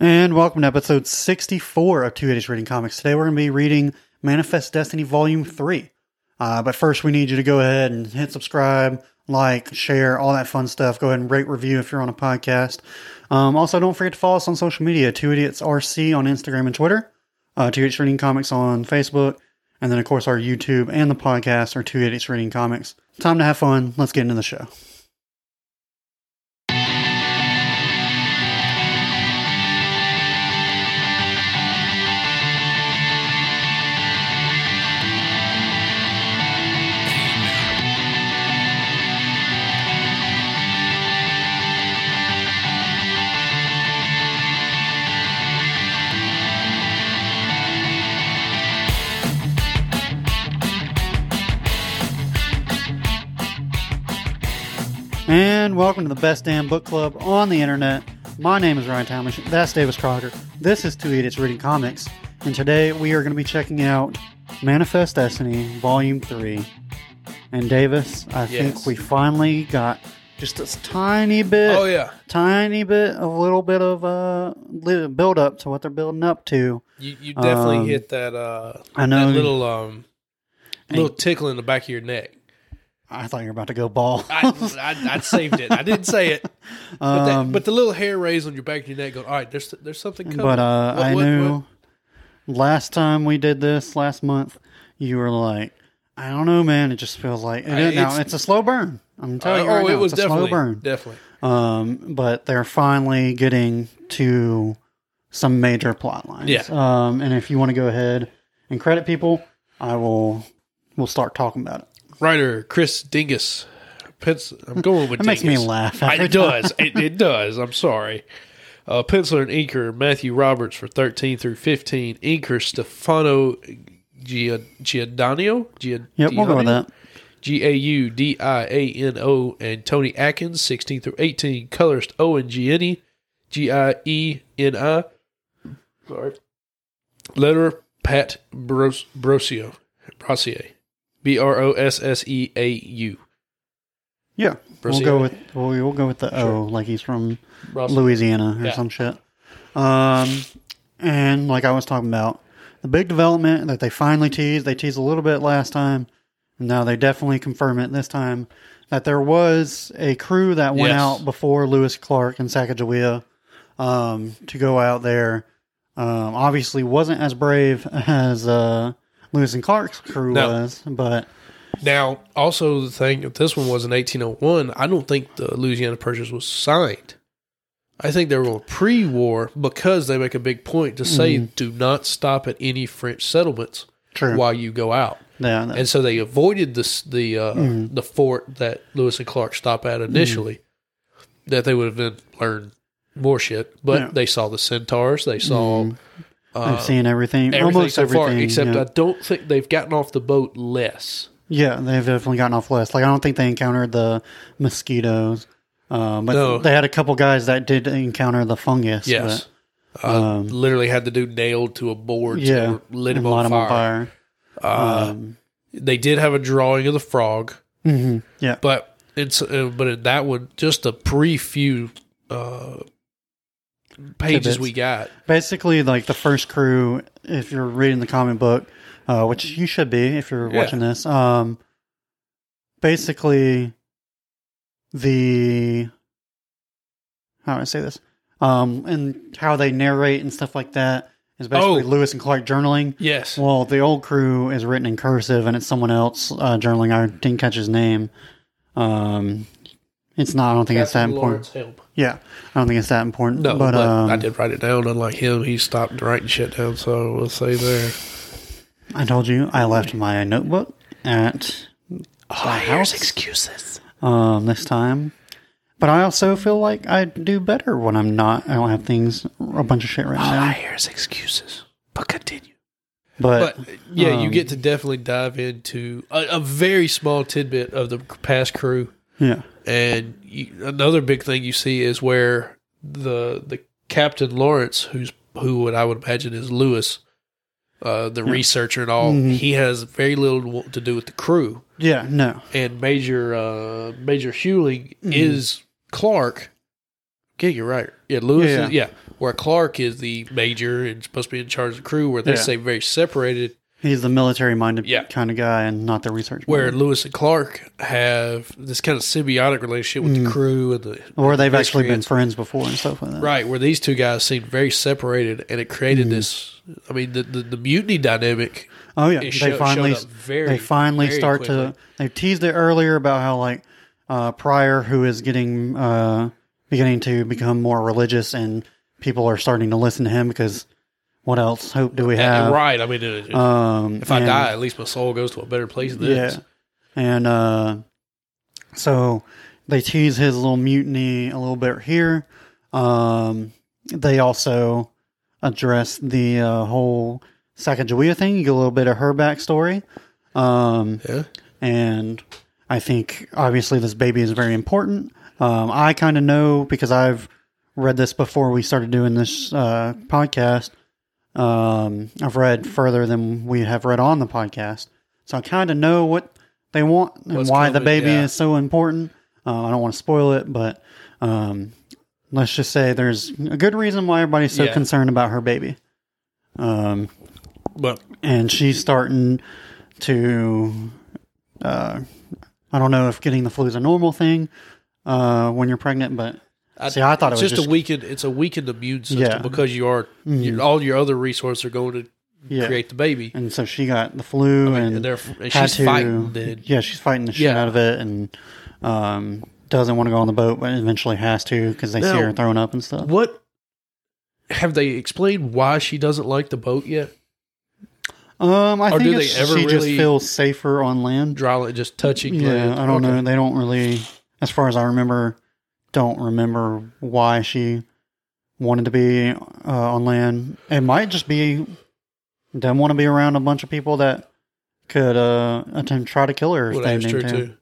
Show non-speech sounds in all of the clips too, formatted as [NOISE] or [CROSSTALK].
And welcome to episode 64 of 2 Idiots Reading Comics. Today we're going to be reading Manifest Destiny Volume 3. Uh, but first, we need you to go ahead and hit subscribe, like, share, all that fun stuff. Go ahead and rate, review if you're on a podcast. Um, also, don't forget to follow us on social media 2 Idiots RC on Instagram and Twitter, uh, 2 Idiots Reading Comics on Facebook, and then, of course, our YouTube and the podcast are 2 Idiots Reading Comics. Time to have fun. Let's get into the show. And welcome to the best damn book club on the internet. My name is Ryan Talmadge. That's Davis Crocker. This is Two Idiots Reading Comics. And today we are going to be checking out Manifest Destiny Volume 3. And Davis, I think we finally got just a tiny bit, Oh yeah, tiny bit, a little bit of uh, li- build up to what they're building up to. you, you definitely Um, hit that uh I know. that little um little tickle in the back of your neck. I thought you were about to go ball. I, I, I saved it. I didn't say it, but, that, Um, but the little hair raised on your back of your neck. Going, all right, there's there's something coming. But uh, What- I what- knew what- last time we did this last month, you were like, I don't know, man. It just feels like it, I- now it's- it's a slow burn. I'm Uh, telling you oh, right it now, was it's a slow burn. definitely. Um, but they're finally getting to some major plot lines. Yeah. Um, and if you want to go ahead and credit people, I will. We'll start talking about it. Writer Chris Dingess. Pencil, I'm going with It makes me laugh. It does. It, it does. I'm sorry. Uh, penciler and inker Matthew Roberts for 13 through 15. Inker Stefano Giordano. Gia- Yep, we'll go with that. G A U D I A N O and Tony Akins, 16 through 18. Colorist Owen Gianni, G I E N I. Sorry. Letterer Pat Bros- Brosio, Brosier, B R O S S E A U. Yeah, we'll go with we'll, we'll go with the O, like he's from Brosier. Louisiana or Yeah. some shit. Um, and like I was talking about, the big development that they finally teased, they teased a little bit last time. Now they definitely confirm it this time that there was a crew that went Yes. out before Lewis Clark and Sacagawea um, to go out there. Um, obviously, wasn't as brave [LAUGHS] as uh, Lewis and Clark's crew No. was, but Now, also the thing, if this one was in 1801, I don't think the Louisiana Purchase was signed. I think they were pre-war because they make a big point to say mm-hmm. do not stop at any French settlements true. while you go out. Yeah, that- And so they avoided this the uh, mm-hmm. the fort that Lewis and Clark stopped at initially. Mm-hmm. That they would have then learned more shit, but Yeah. they saw the centaurs. They saw I've seen everything, everything almost so everything, far, except yeah. I don't think they've gotten off the boat less. Yeah, they've definitely gotten off less. Like I don't think they encountered the mosquitoes, um, but No. they had a couple guys that did encounter the fungus. Yes. Uh, Um, literally had the dude nailed to a board. yeah, so lit and him light on 'em fire. Uh, um, they did have a drawing of the frog, mhm, Yeah, but it's uh, but that one, just a brief few uh, pages Tidbits. we got. basically like the first crew. If you're reading the comic book, uh, which you should be if you're Yeah. watching this, um, basically the how do I say this, um, and how they narrate and stuff like that is basically Oh. Lewis and Clark journaling. Yes. Well, the old crew is written in cursive, and it's someone else uh, journaling. I didn't catch his name. Um, it's not. I don't think it's that important. Lawrence Helm. Yeah, I don't think it's that important. No, but, but, um, I did write it down. Unlike him, he stopped writing shit down. So we'll say there. I told you I left my notebook at Oh, house? excuses. um this time. But I also feel like I do better when I'm not. I don't have things, a bunch of shit written All I down. hear is excuses. But continue. But, But yeah, you um, get to definitely dive into a, a very small tidbit of the past crew. yeah, And you, another big thing you see is where the the Captain Lawrence, who's who what I would imagine is Lewis, uh, the researcher and all, Mhm. he has very little to do with the crew. yeah, no, And Major uh, Major Hewling Mhm. is Clark. Okay, you're right. Yeah, Lewis. Yeah, Is, yeah, where Clark is the major and supposed to be in charge of the crew, where they Yeah. say very separated. He's the military minded Yeah. kind of guy and not the research. Where minded. Lewis and Clark have this kind of symbiotic relationship with the crew and the or they've actually been friends before and stuff like that. right where these two guys seemed very separated, and it created Mm-hmm. this. I mean, the the, the mutiny dynamic. Oh yeah, they show- finally, very, they finally start quickly. to. They teased it earlier about how like uh, Pryor, who is getting uh, beginning to become more religious, and people are starting to listen to him because what else hope do we have? right. I mean, Um, if I and- die, at least my soul goes to a better place than this. And uh, so they tease his little mutiny a little bit here. Um, they also address the uh, whole Sacagawea thing. You get a little bit of her backstory. Um, Yeah. and I think obviously this baby is very important. Um, I kind of know because I've read this before we started doing this uh, podcast. Um, I've read further than we have read on the podcast, so I kind of know what they want and What's why the baby yeah. is so important. Uh, I don't want to spoil it, but um, let's just say there's a good reason why everybody's so Yeah. concerned about her baby. Um, But and she's starting to uh, I don't know if getting the flu is a normal thing uh, when you're pregnant, but see, I thought it it's was just, just, a weakened. It's a weakened immune system Yeah. because you are you all your other resources are going to yeah. create the baby, And so she got the flu and, and, they're and she's to fighting. Then yeah, she's fighting the shit Yeah. out of it and um, doesn't want to go on the boat, but eventually has to because they see her throwing up and stuff. what have they explained why she doesn't like the boat yet? Um, I Or think do they ever she just really- feels safer on land. Dry just touching. Yeah, land? I don't Okay. know. They don't really, as far as I remember, don't remember why she wanted to be uh, on land. It might just be didn't want to be around a bunch of people that could uh attempt try to kill her. if Well, they that's true to. too.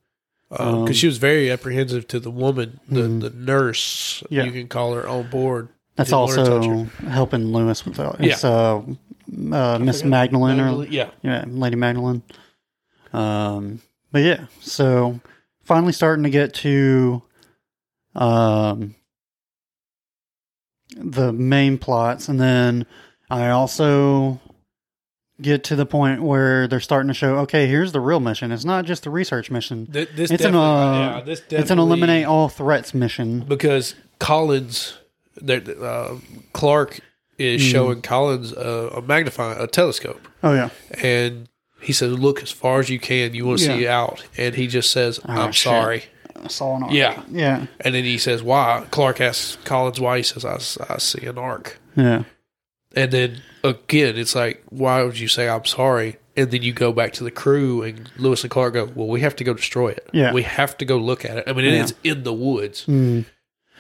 Because Um, she was very apprehensive to the woman, the, Mhm. the nurse, Yeah. you can call her on board. That's Didn't to also helping Lewis with that. Yeah. It's uh, uh, Miss Magdalene or yeah, yeah, Lady Magdalene. Um, but yeah, so finally starting to get to um the main plots, and then I also get to the point where they're starting to show, okay, here's the real mission. It's not just the research mission. Th- this It's an, uh, yeah, this It's an eliminate all threats mission. because Collins, uh, Clark is Mm. showing Collins a, a magnifying a telescope, Oh yeah, and he says, "Look as far as you can. You want to Yeah. see out." And he just says, Ah, "I'm shit. sorry." I saw an arc. Yeah. yeah, And then he says, "Why?" Clark asks Collins why. He says, "I, I see an arc." yeah, And then again, it's like, "Why would you say I'm sorry?" And then you go back to the crew, and Lewis and Clark go, "Well, we have to go destroy it. Yeah. we have to go look at it. I mean, it Yeah. is in the woods, mm,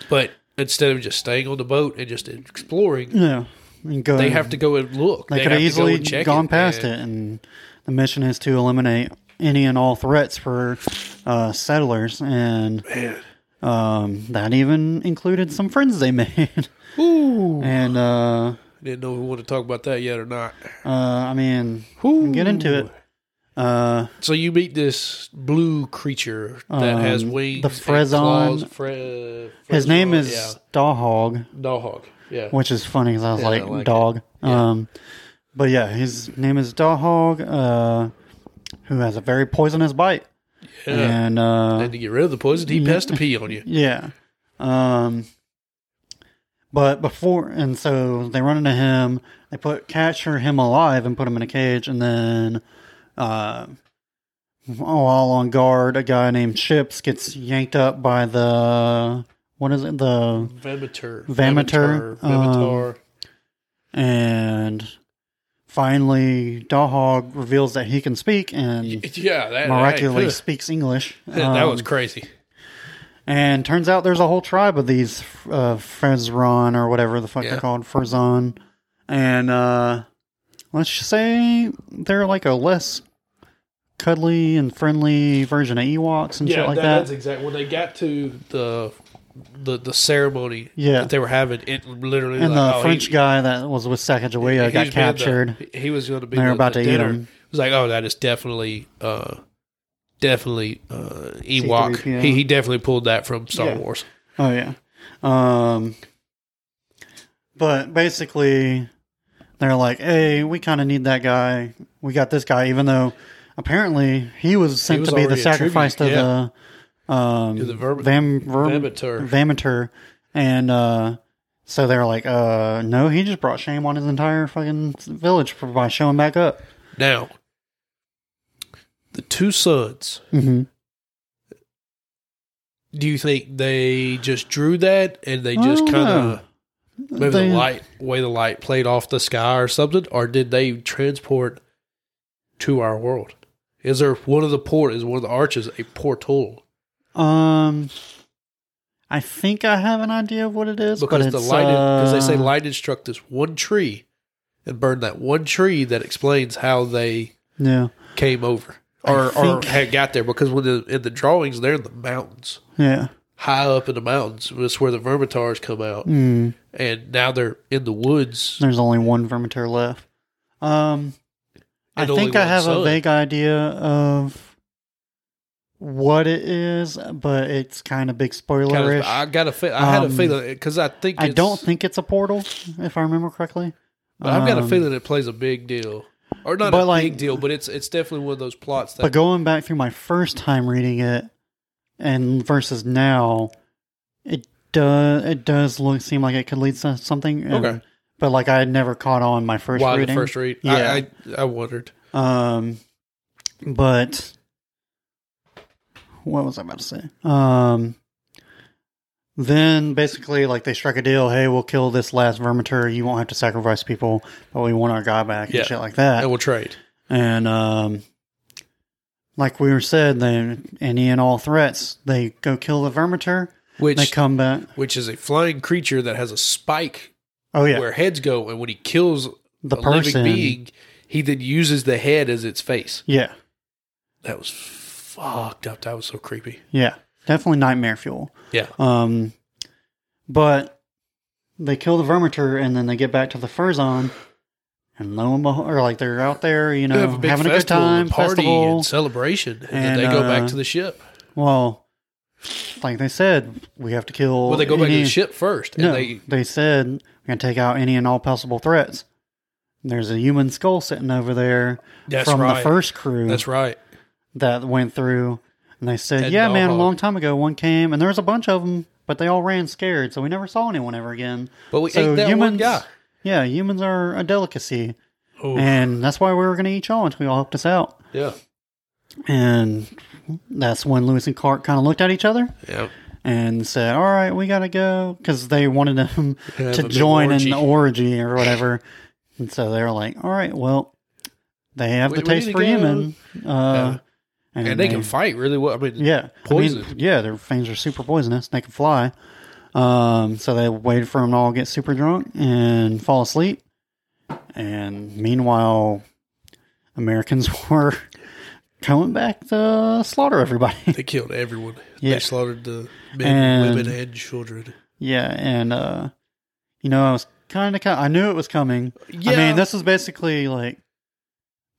but instead of just staying on the boat and just exploring, yeah. And go they have to go and look. They, could have easily gone past and- it, and the mission is to eliminate any and all threats for uh, settlers, and um, that even included some friends they [LAUGHS] made. Ooh. and uh, didn't know if we want to talk about that yet or not. uh, I mean, we can get into it. Uh, So you meet this blue creature that Um, has wings. the and Frezon- claws. Fre- his name Frezon, is yeah, Dawhog, Dawhog. Yeah, which is funny because I was Yeah, I like, like it. dog. Yeah. Um, but yeah, his name is Dawhog, uh, who has a very poisonous bite, yeah. and uh, and to get rid of the poison, he yeah. has to pee on you. [LAUGHS] Yeah. Um but before and so they run into him, they put capture him alive and put him in a cage and then uh while on guard, a guy named Chips gets yanked up by the what is it? The Vamator. Vamator, Vamator. and finally Dawhog reveals that he can speak and yeah, that, miraculously that, speaks English. [LAUGHS] that Um, was crazy. And turns out there's a whole tribe of these uh, Fezron or whatever the fuck Yeah. they're called, Ferzon. And uh, let's just say they're like a less cuddly and friendly version of Ewoks and shit like that. that's exactly when they got to the the the ceremony Yeah. that they were having. It literally and like, the oh, French he- guy that was with Sacagawea he got being the- captured. he was going to be. They're the, about the to eat him. It was like, oh, that is definitely, uh, definitely uh, Ewok. He he definitely pulled that from Star Yeah. Wars. Oh yeah. Um But basically, they're like, "Hey, we kind of need that guy. We got this guy, even though apparently he was sent was to be the sacrifice tribute, to the um the Verm- Vam, Verm- Vamatur. Vamatur. and uh, so they're like, "Uh, no, he just brought shame on his entire fucking village for, by showing back up." Now, the two sons. hmm Do you think they just drew that and they just kind of maybe They- the light way the light played off the sky or something, or did they transport to our world? Is there one of the port? Is one of the arches a portal? Um, I think I have an idea of what it is, Because the light, because they say uh, lightning struck this one tree and burned that one tree. That explains how they Yeah, came over or or had got there. Because when the, in the drawings, they're in the mountains, yeah. high up in the mountains. That's where the vermitars come out, Mm, and now they're in the woods. there's only one Vermiter left. Um, I think I have a vague idea of what it is, but it's kind of big spoilerish. I got a fe- I had a Um, feeling because I think I don't think it's a portal, if I remember correctly. but I've got a Um, feeling it plays a big deal, or not But a like- big deal, but it's it's definitely one of those plots that But going back through my first time reading it and versus now, it does it does look seem like it could lead to something. and- Okay. But like I had never caught on my first the reading. first read, Yeah. I, I I wondered. Um, but what was I about to say? Um, then basically, like they struck a deal. Hey, we'll kill this last vermiter. You won't have to sacrifice people, but we want our guy back Yeah. and shit like that. And we'll trade. And um, like we were said, they any and all threats, they go kill the vermiter. Which They come back. which is a flying creature that has a spike Oh yeah, where heads go, and when he kills the a person. living being, he then uses the head as its face. Yeah, That was fucked up. That was so creepy. yeah, definitely nightmare fuel. Yeah. Um, but they kill the vermiter and then they get back to the Furzon, and lo and behold, or like they're out there, you know, a having a good time, and party festival. and celebration, and, then And, they go uh, back to the ship. Well, like they said, we have to kill. Well, they go back to the ship first, and No, they they said we're gonna take out any and all possible threats. There's a human skull sitting over there from right. the first crew That's right. That went through, and they said, Ed "Yeah, man, a long time ago, one came, and there was a bunch of them, but they all ran scared, so we never saw anyone ever again." But we So ate that one humans- guy. Yeah, humans are a delicacy, and that's why we were going to eat y'all until y'all helped us out. yeah, And that's when Lewis and Clark kind of looked at each other yeah. and said, "All right, we got to go," because they wanted them to [LAUGHS] join orgy. an orgy or whatever. and so they were like, "All right, well, they have We- the taste for go." human, uh, and they can fight really well. I mean, Yeah, Poison. I mean, yeah, their fangs are super poisonous. They can fly. Um, so they waited for them to all get super drunk and fall asleep. And meanwhile, Americans [LAUGHS] were coming back to slaughter everybody. they killed everyone. Yeah. They slaughtered the men, And- women, and children. yeah, and uh, you know, I was kind of, I knew it was coming. Yeah, I mean, this was basically like,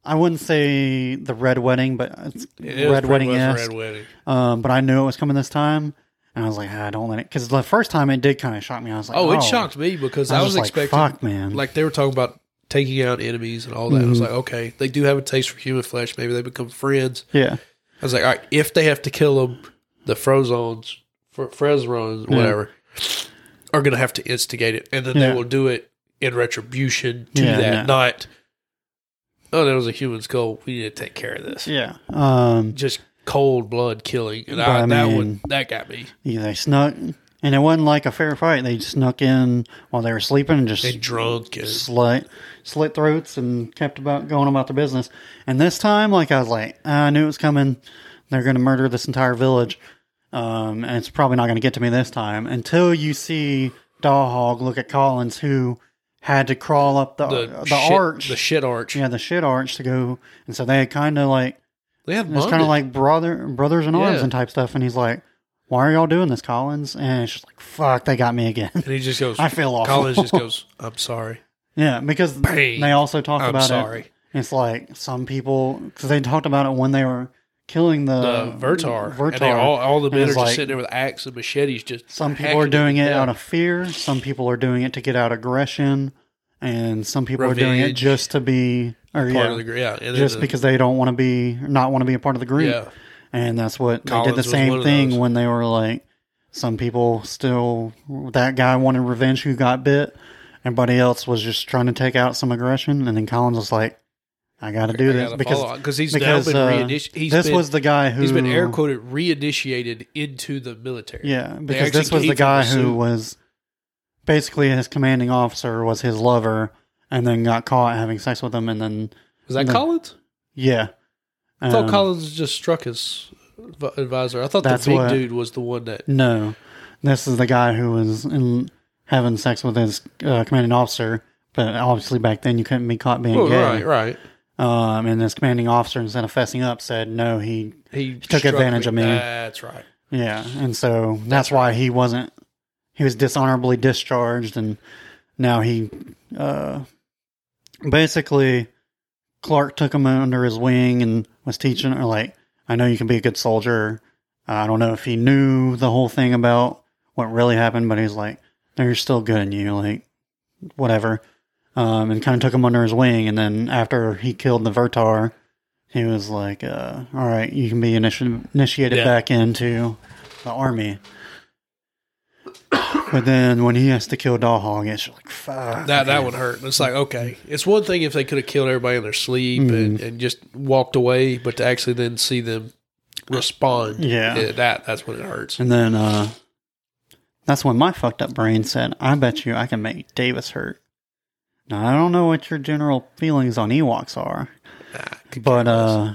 I wouldn't say the red wedding, but it's It is red wedding. Yes, Red wedding. Um, but I knew it was coming this time, and I was like, ah, don't let it. Because the first time it did kind of shock me. I was like, Oh, it shocked me because I, was, just expecting, like, fuck, man. like they were talking about taking out enemies and all that. I was Mhm. like, okay, they do have a taste for human flesh. Maybe they become friends. yeah, I was like, all right, if they have to kill them, the Frozons, Fr- Frezrons, Yeah. whatever, are going to have to instigate it, and then Yeah. they will do it in retribution to Yeah, that. Not, oh, there was a human skull. We need to take care of this. yeah. Um, Just cold blood killing, and I, I that mean- one that got me. yeah, they snuck, and it wasn't like a fair fight. They snuck in while they were sleeping and just And drunk and slit slit throats and kept about going about their business. And this time, like I was like, I knew it was coming. They're going to murder this entire village, um, and it's probably not going to get to me this time until you see Dawhog look at Collins, who had to crawl up the the the, shit, arch, the shit arch. yeah, the shit arch to go. And so they had kind of like They have it's kind of like brother brothers in arms Yeah. and type stuff. And he's like, "Why are y'all doing this, Collins?" And it's just like, "Fuck, they got me again." and he just goes. [LAUGHS] I feel awful. Collins just goes. [LAUGHS] I'm sorry. Yeah, because Bang. they also talked I'm about sorry. it. It's like some people because they talked about it when they were killing the, the Vertar. And they all, all the And men are just like- sitting there with axes and machetes. Just Some people are doing it down. out of fear. Some people are doing it to get out aggression, and some people are doing it just to be, or part yeah, of the gr- yeah. Just the- because they don't want to be, not want to be a part of the group. yeah, And that's what they did the same thing when they were like, some people still, that guy wanted revenge who got bit. Everybody else was just trying to take out some aggression. And then Collins was like, I got to do this because, because he's because now been uh, he's this been, was the guy who he's been air quoted reinitiated into the military. Yeah, because this was the guy who suit. was basically his commanding officer was his lover, and then got caught having sex with him, and then Was that No. Collins? yeah, I thought Um, Collins just struck his advisor. I thought the big what- dude was the one that. No, this is the guy who was in, having sex with his uh, commanding officer, but obviously back then you couldn't be caught being Oh, gay. right, right. Um, and this commanding officer, instead of fessing up, said no. He He, took struck advantage of me. That's right. yeah, and so that's, why he wasn't. He was dishonorably discharged, and now he uh, basically Clark took him under his wing and was teaching her like, I know you can be a good soldier. I don't know if he knew the whole thing about what really happened, but he's like, no, you're still good in you, like whatever. Um, and kind of took him under his wing, and then after he killed the Vertar, he was like, uh, "All right, you can be initi- initiated Yeah. back into the army." but then when he has to kill Dawhog, it's like, fuck. That that would hurt. It's like okay, it's one thing if they could have killed everybody in their sleep and, Mm-hmm. and just walked away, but to actually then see them respond, Yeah. eh, that that's when it hurts. And then uh, that's when my fucked up brain said, I bet you I can make Davis hurt. Now, I don't know what your general feelings on Ewoks are, but uh,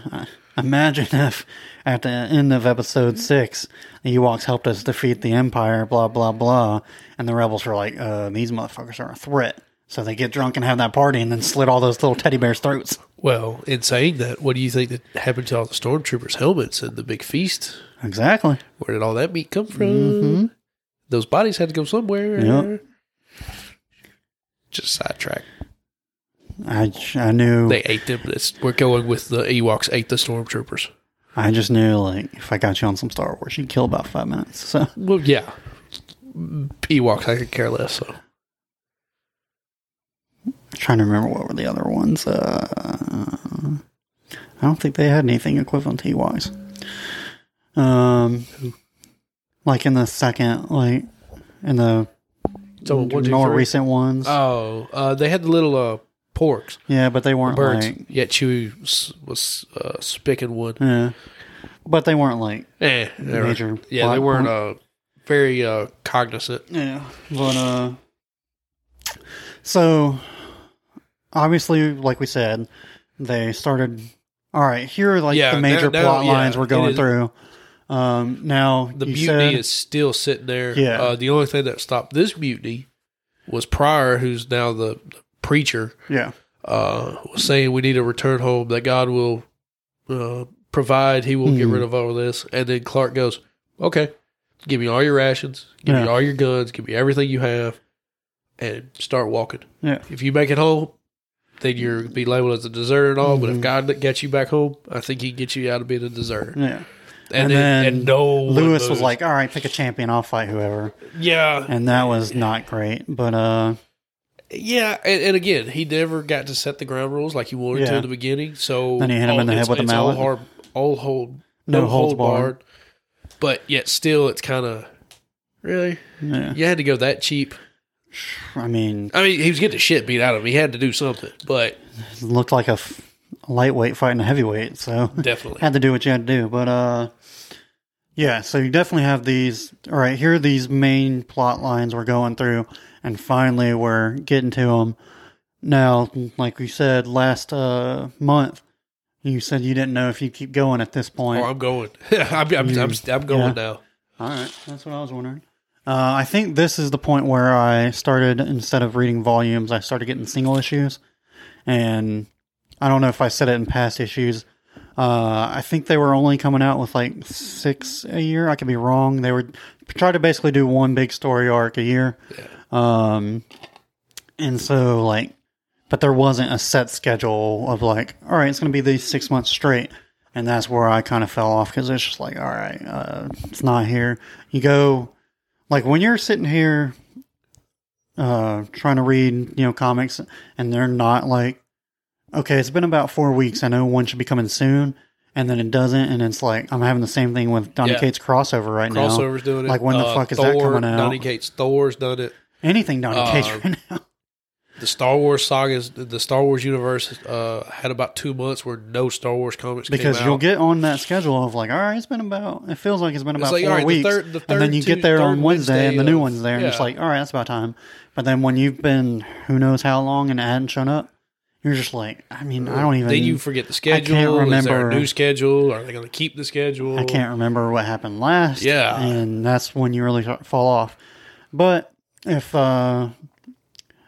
imagine if at the end of episode six, the Ewoks helped us defeat the Empire, blah, blah, blah. And the rebels were like, uh, these motherfuckers are a threat. So they get drunk and have that party and then slit all those little teddy bears' throats. well, in saying that, what do you think that happened to all the stormtroopers' helmets and the big feast? Exactly. Where did all that meat come from? Mhm. Those bodies had to go somewhere. Yep. Just sidetrack. I, I knew. They ate them. It's, we're going with the Ewoks ate the stormtroopers. I just knew, like, if I got you on some Star Wars, you'd kill about five minutes. So. Well, yeah. Ewoks, I could care less. So trying to remember what were the other ones. Uh, I don't think they had anything equivalent to Ewoks. Um, like in the second, like in the So one, two, more three? recent ones. Oh, uh, they had the little uh, porgs, yeah, but they weren't birds. like Yet Chewie s- was uh, spicking one. yeah, but they weren't like Eh, they were- major. yeah, they weren't uh, very uh, cognizant. Yeah, but uh, so obviously, like we said, they started. All right, here are like Yeah, the major now- plot lines we're going through. Um, now The mutiny said, is still sitting there. Yeah. Uh, the only thing that stopped this mutiny was Pryor, who's now the, preacher, yeah, uh, was saying we need to return home, that God will uh, provide, He will get Mhm. rid of all this. And then Clark goes, okay, give me all your rations, give me all your guns, give me everything you have, and start walking. yeah, If you make it home, then you're be labeled as a deserter and all. But if Mhm. God gets you back home, I think He gets you out of being a deserter. yeah. And, And then, and no Lewis was like, "All right, pick a champion. I'll fight whoever," yeah, and that was not great. But uh, yeah. And, and again, he never got to set the ground rules like he wanted to in the beginning. So Then he hit him in the head with a it's all mallet. hard, all hold, No holds barred. But yet, still, it's kind of really yeah, you had to go that cheap. I mean, I mean, he was getting the shit beat out of him. He had to do something, but looked like a, f- a lightweight fighting a heavyweight. So definitely. had to do what you had to do. But uh, yeah. So you definitely have these. All right, here are these main plot lines we're going through, and finally we're getting to them. Now, like we said last uh month, you said you didn't know if you keep going at this point. Oh, I'm going. [LAUGHS] I'm, I'm, I'm, I'm going Yeah. now. All right, that's what I was wondering. Uh, I think this is the point where I started instead of reading volumes, I started getting single issues, and I don't know if I said it in past issues. Uh, I think they were only coming out with like six a year. I could be wrong. They were try to basically do one big story arc a year, Yeah. um, and so like, but there wasn't a set schedule of like, all right, it's going to be these six months straight. and that's where I kind of fell off because it's just like, all right, uh, it's not here. You go, like when you're sitting here, uh, trying to read, you know, comics, and they're not like, okay, it's been about four weeks. I know one should be coming soon, and then it doesn't, and it's like I'm having the same thing with Donny Yeah. Cates crossover right now. Crossover's doing it. Like, when the Uh, fuck is that Thor, coming out? Donny Cates Thor's done it. Anything Donny Uh, Cates right now. [LAUGHS] The Star Wars sagas, the Star Wars universe uh, had about two months where no Star Wars comics because came you'll out. get on that schedule of like, all right, it's been about. It feels like it's been about like, four all right, the weeks, third- the and then third you get Tues- there on Wednesday, Wednesday and the new of- one's there, and it's yeah. like, all right, that's about time. But then when you've been who knows how long and it hadn't shown up, you're just like, I mean, I don't even. Then you forget the schedule. I can't schedule. Is there remember- a new schedule? Are they going to keep the schedule? I can't remember what happened last. Yeah. and that's when you really fall off. But if uh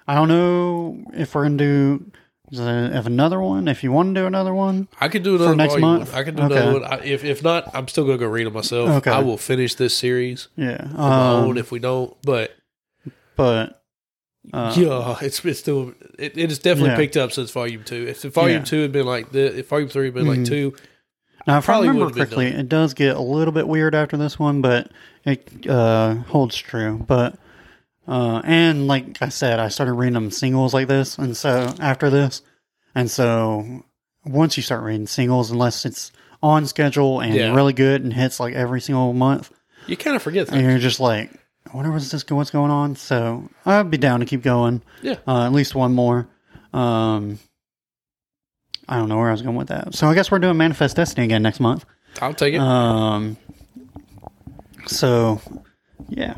I don't know if we're gonna do uh, if another one, if you want to do another one, I could do another next month? one. I can do Okay. another one. I, if if not, I'm still going to go read it myself. Okay. I will finish this series yeah. Um, if we don't. But but uh, yeah, it's it's still it, it has definitely Yeah. picked up since volume two. If volume Yeah. two had been like the if volume three had been Mhm. like two, Now, if I Probably remember would've correctly, it does get a little bit weird after this one, but it uh, holds true. But uh, and like I said, I started reading them singles like this, and so after this, and so once you start reading singles, unless it's on schedule and Yeah. really good and hits like every single month, you kind of forget and you're just like, I wonder what's this what's going on. So I'd be down to keep going. Yeah. uh, at least one more. Um, I don't know where I was going with that. So I guess we're doing Manifest Destiny again next month. I'll take it. Um. So, yeah,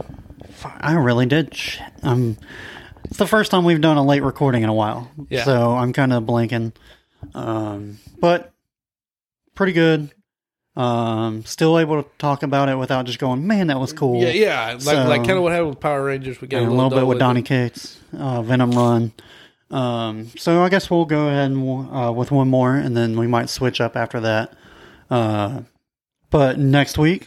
I really did. Shit. Um, it's the first time we've done a late recording in a while. Yeah. So I'm kind of blanking. Um, but pretty good. Um, still able to talk about it without just going, man, that was cool. yeah, yeah, like So- like kind of what happened with Power Rangers. We got a little bit with Donny Cates, uh, Venom Run. Um, so I guess we'll go ahead and uh, with one more, and then we might switch up after that. Uh, but next week,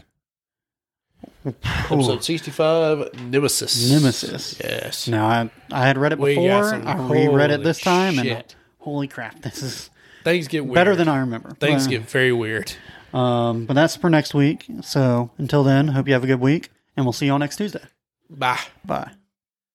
episode sixty five, Nemesis. Nemesis. Yes. Now I I had read it before. I reread it this time, and holy crap, this is Things get weird. better than I remember. Things But, get very weird. Um, but that's for next week. So until then, hope you have a good week, and we'll see y'all next Tuesday. Bye. Bye.